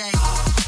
Yeah.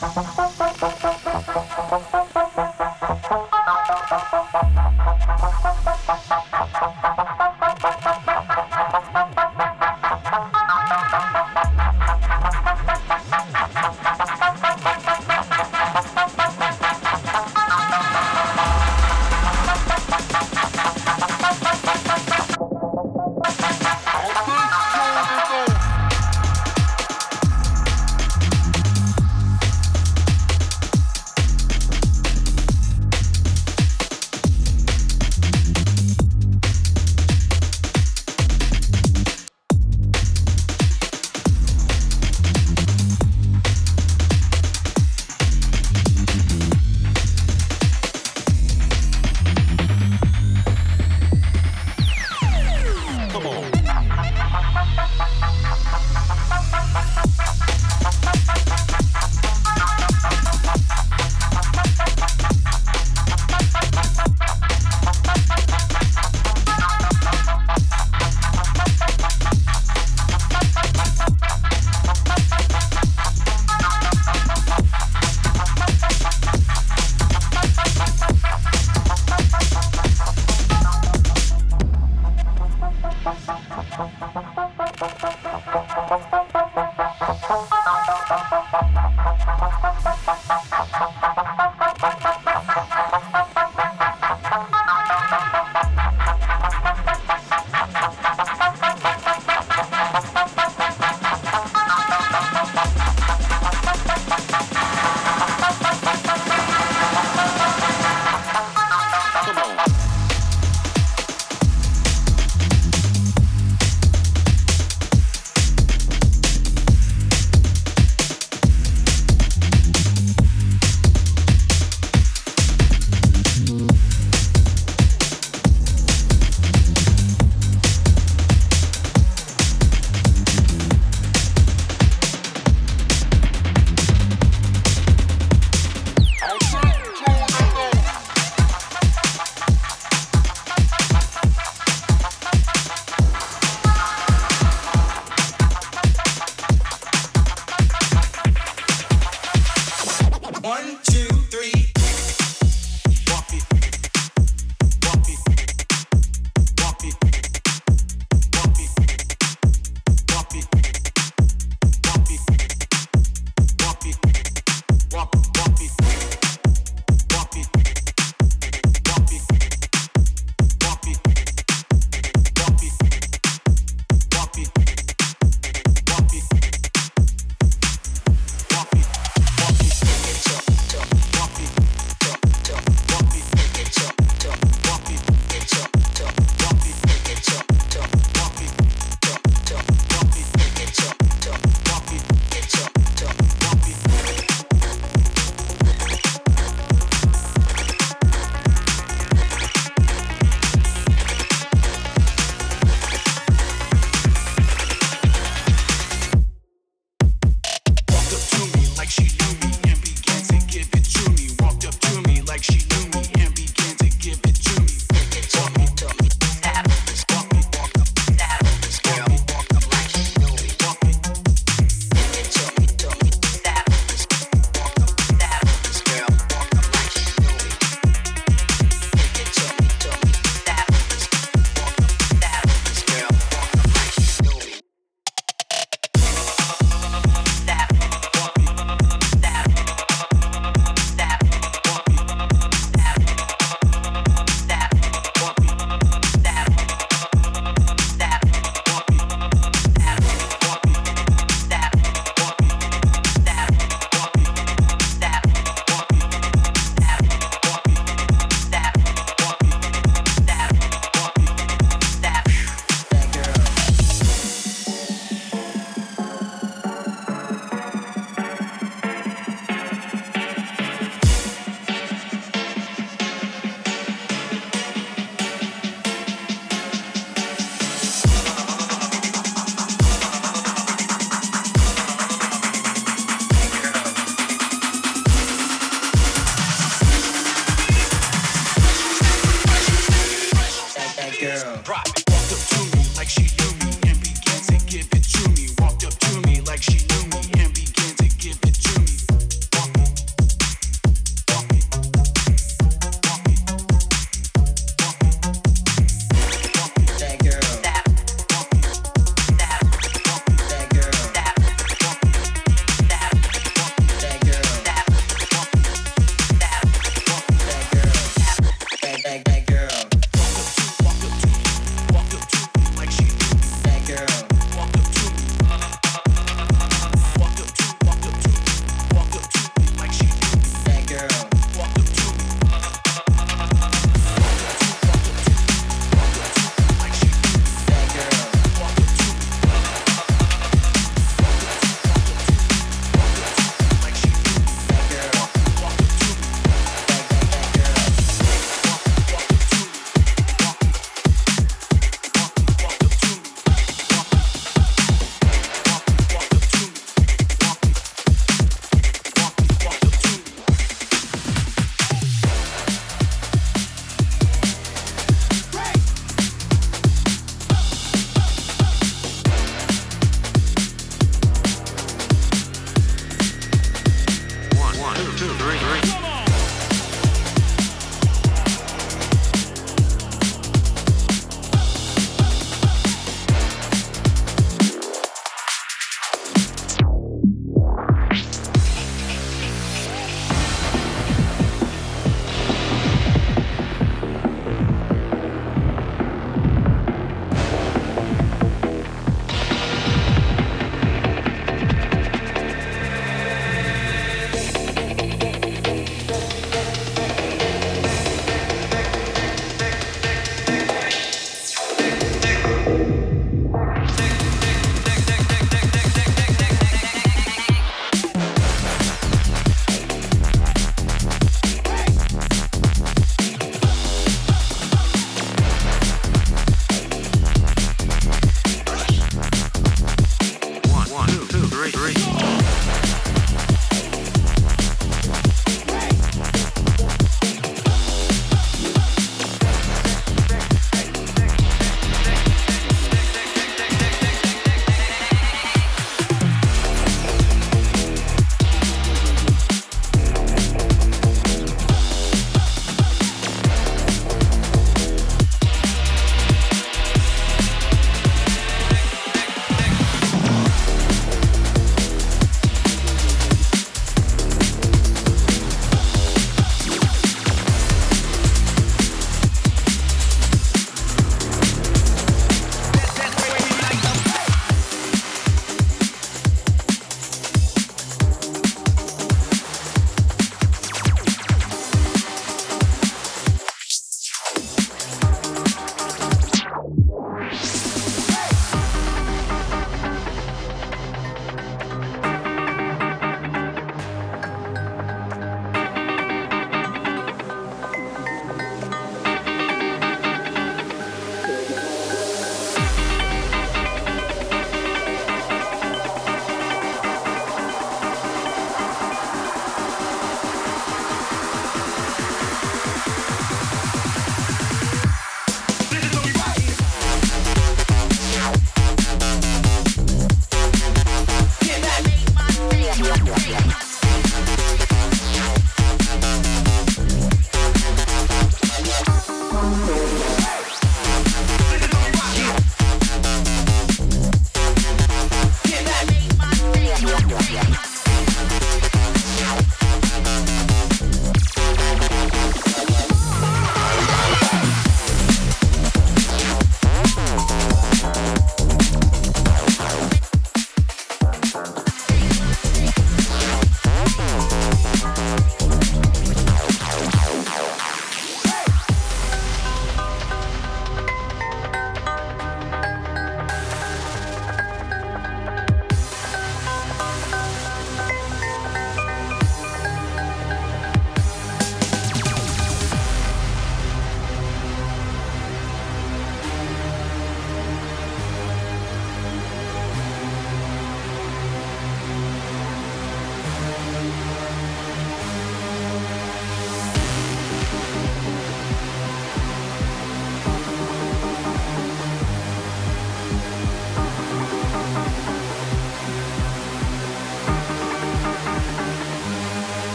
Bye.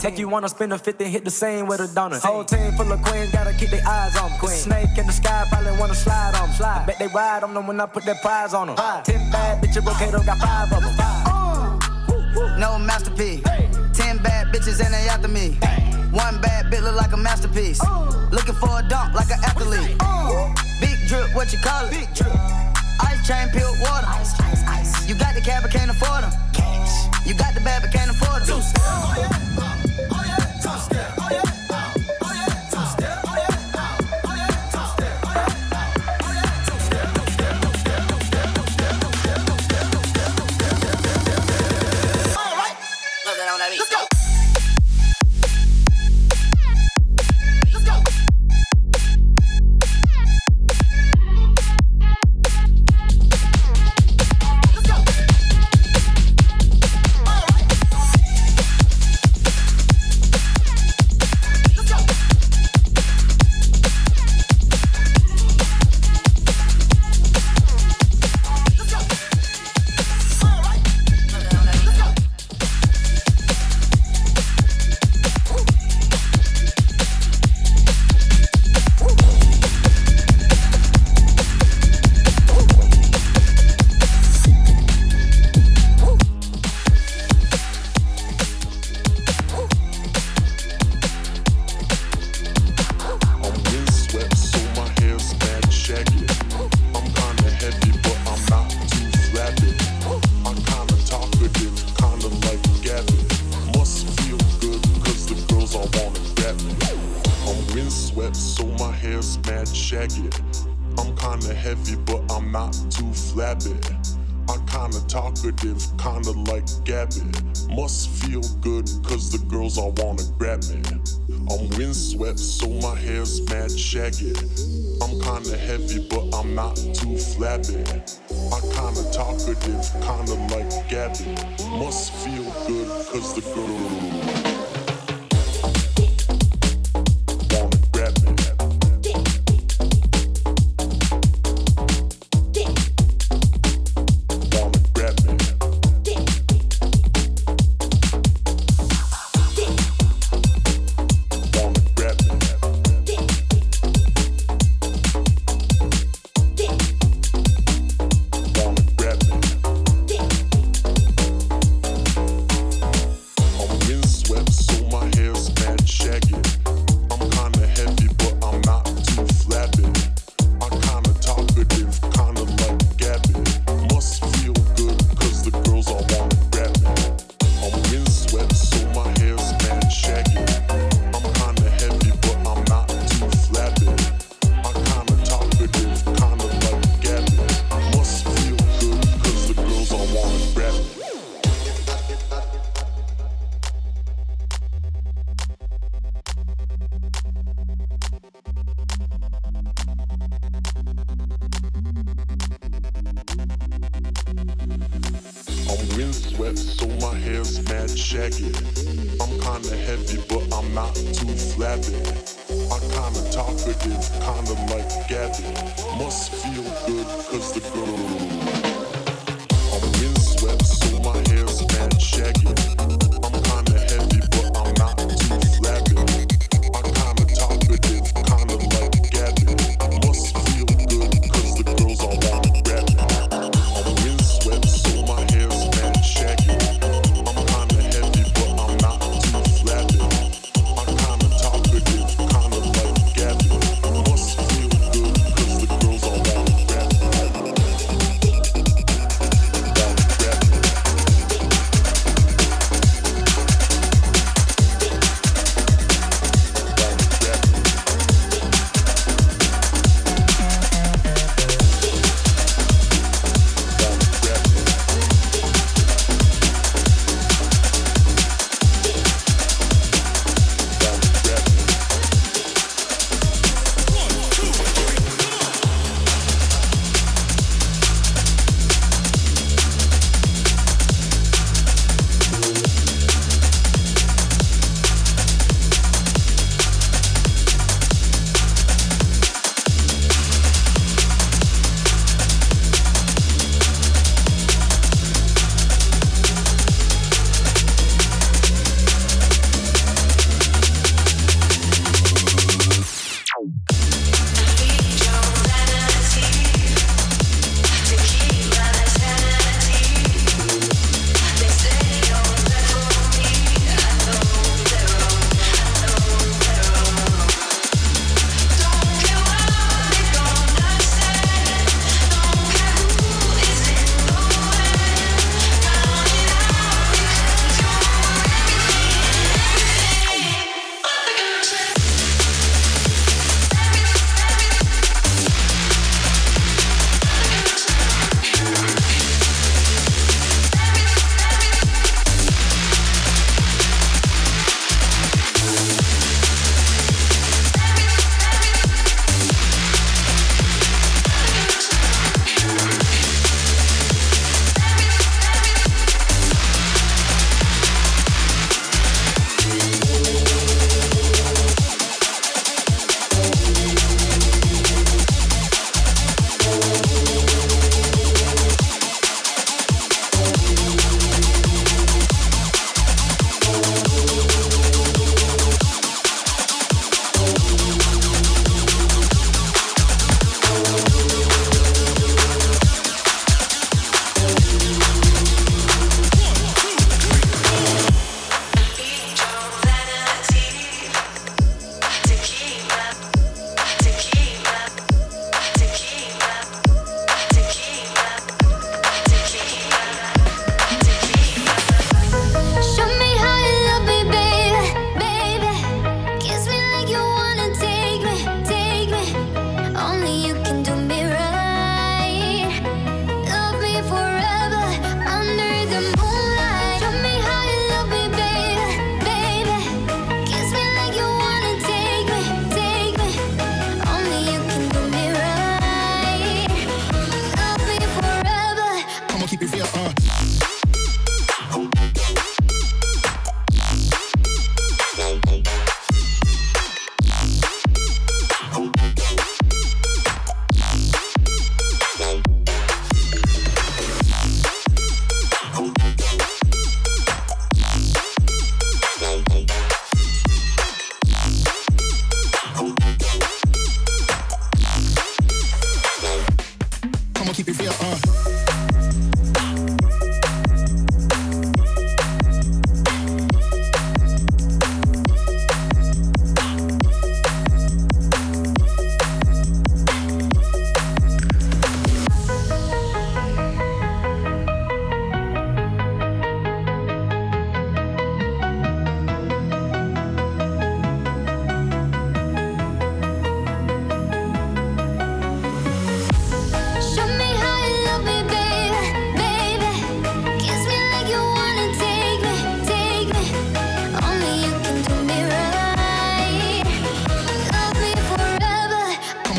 Take you wanna spend a 50, hit the same with a donut. Whole team full of queens, gotta keep their eyes on me. Queen. Snake in the sky, probably wanna slide on. Slide. I bet they ride on them when I put that prize on them. Five. Ten bad bitches, Brocato got five of them. Five. No masterpiece. Hey. Ten bad bitches and they after me. Hey. One bad bitch look like a masterpiece. Uh, Looking for a dunk like an athlete. Uh, Big drip, what you call it? Big drip. Ice chain, peeled water. Ice, ice, ice. You got the cab, but can't afford them. Cash. You got the bad, but can't afford them. Oh,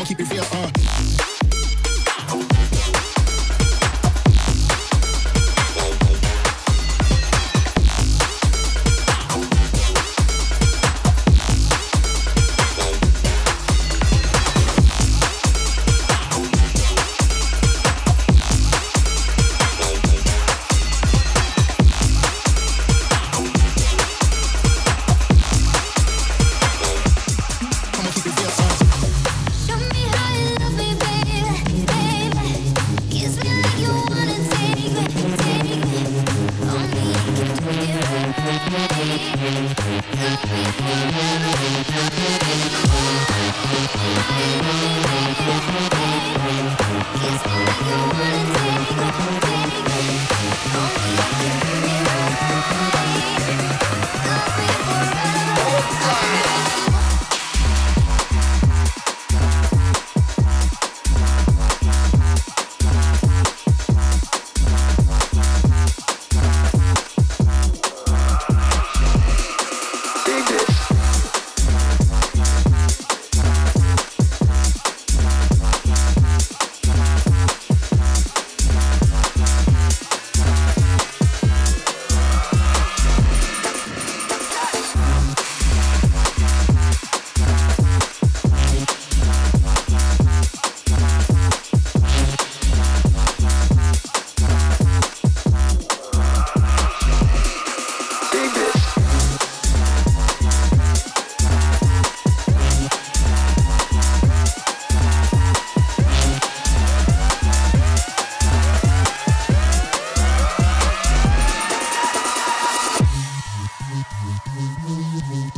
keep it real, uh. Fly.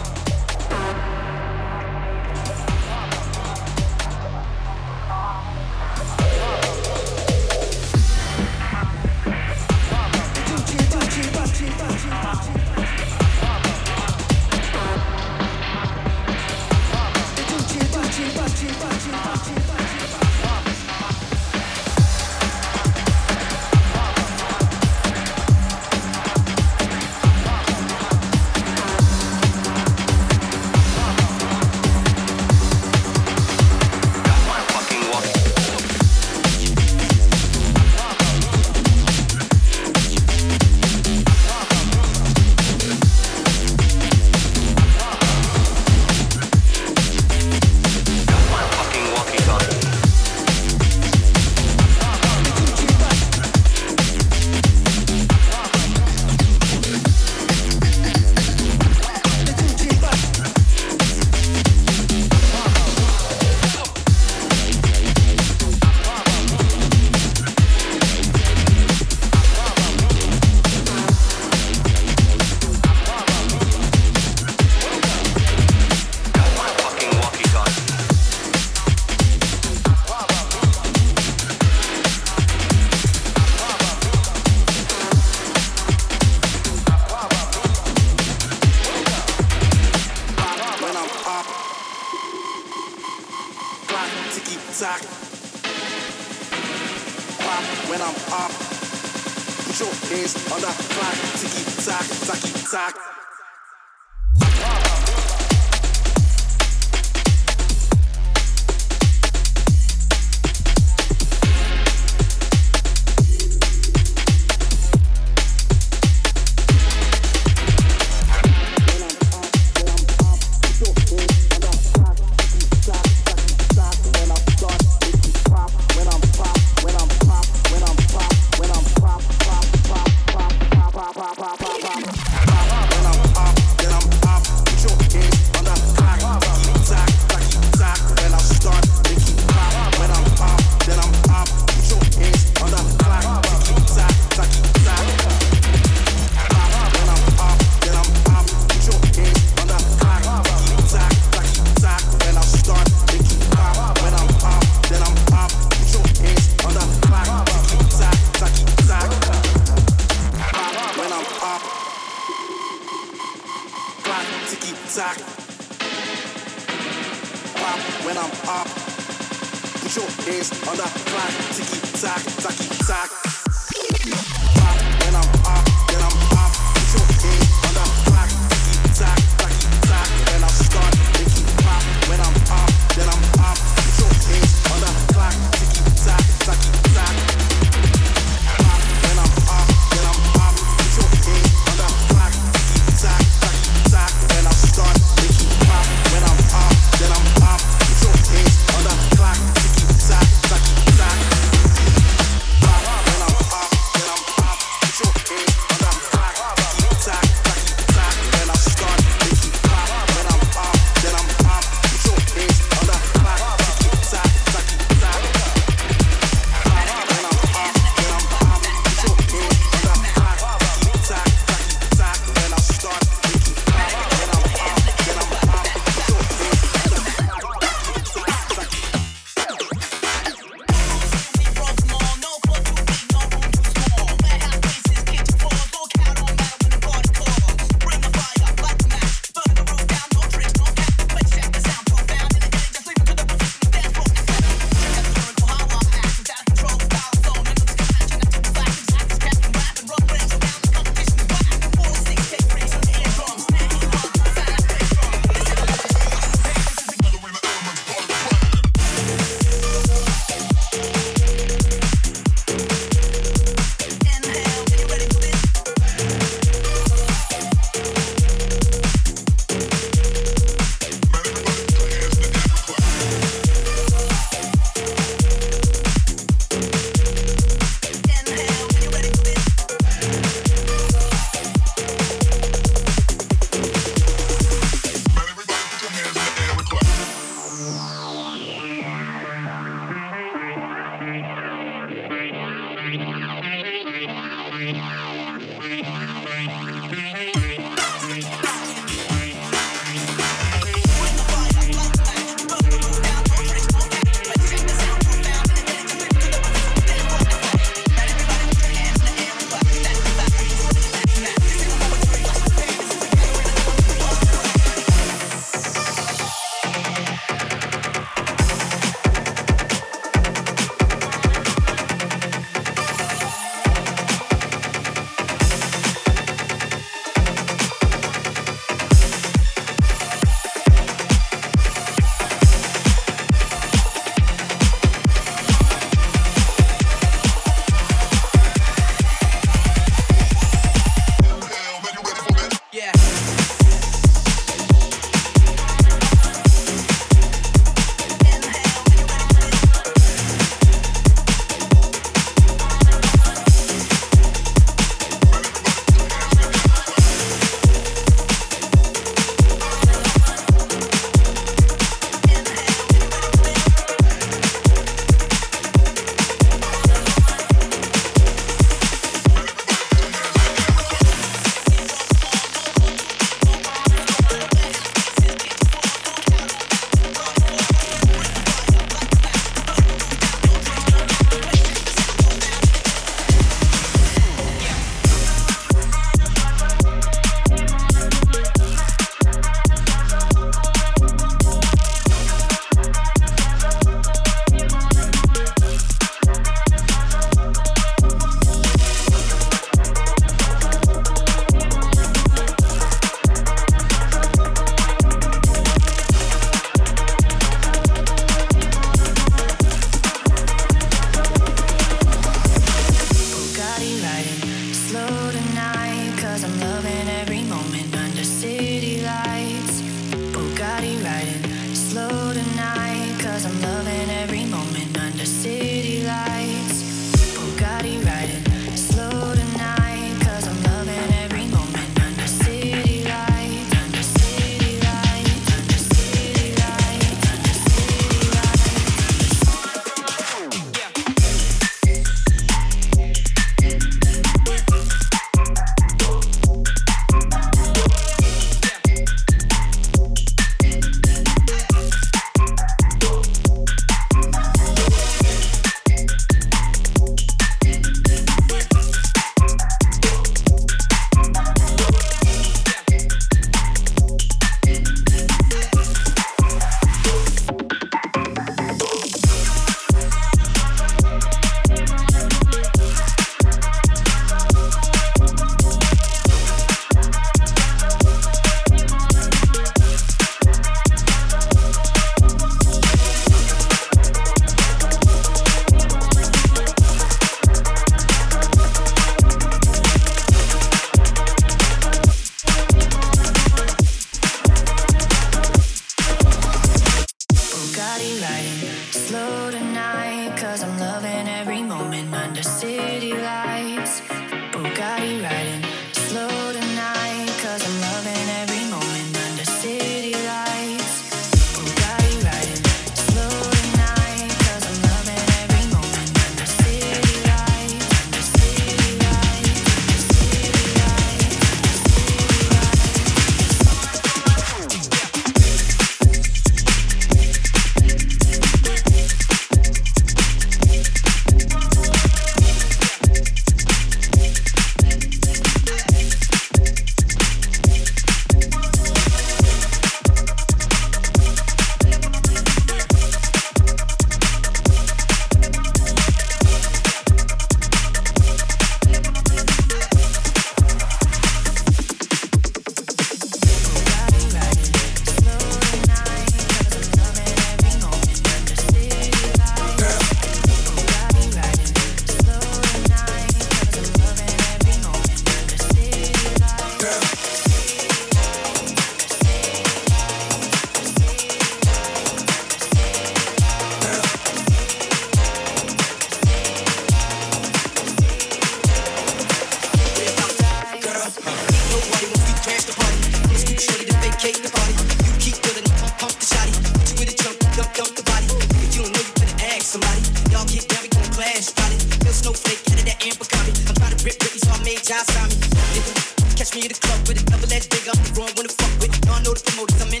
Me in the club with a double-edged big. I'm raw when the fuck with. Y'all know the promoters. I'm in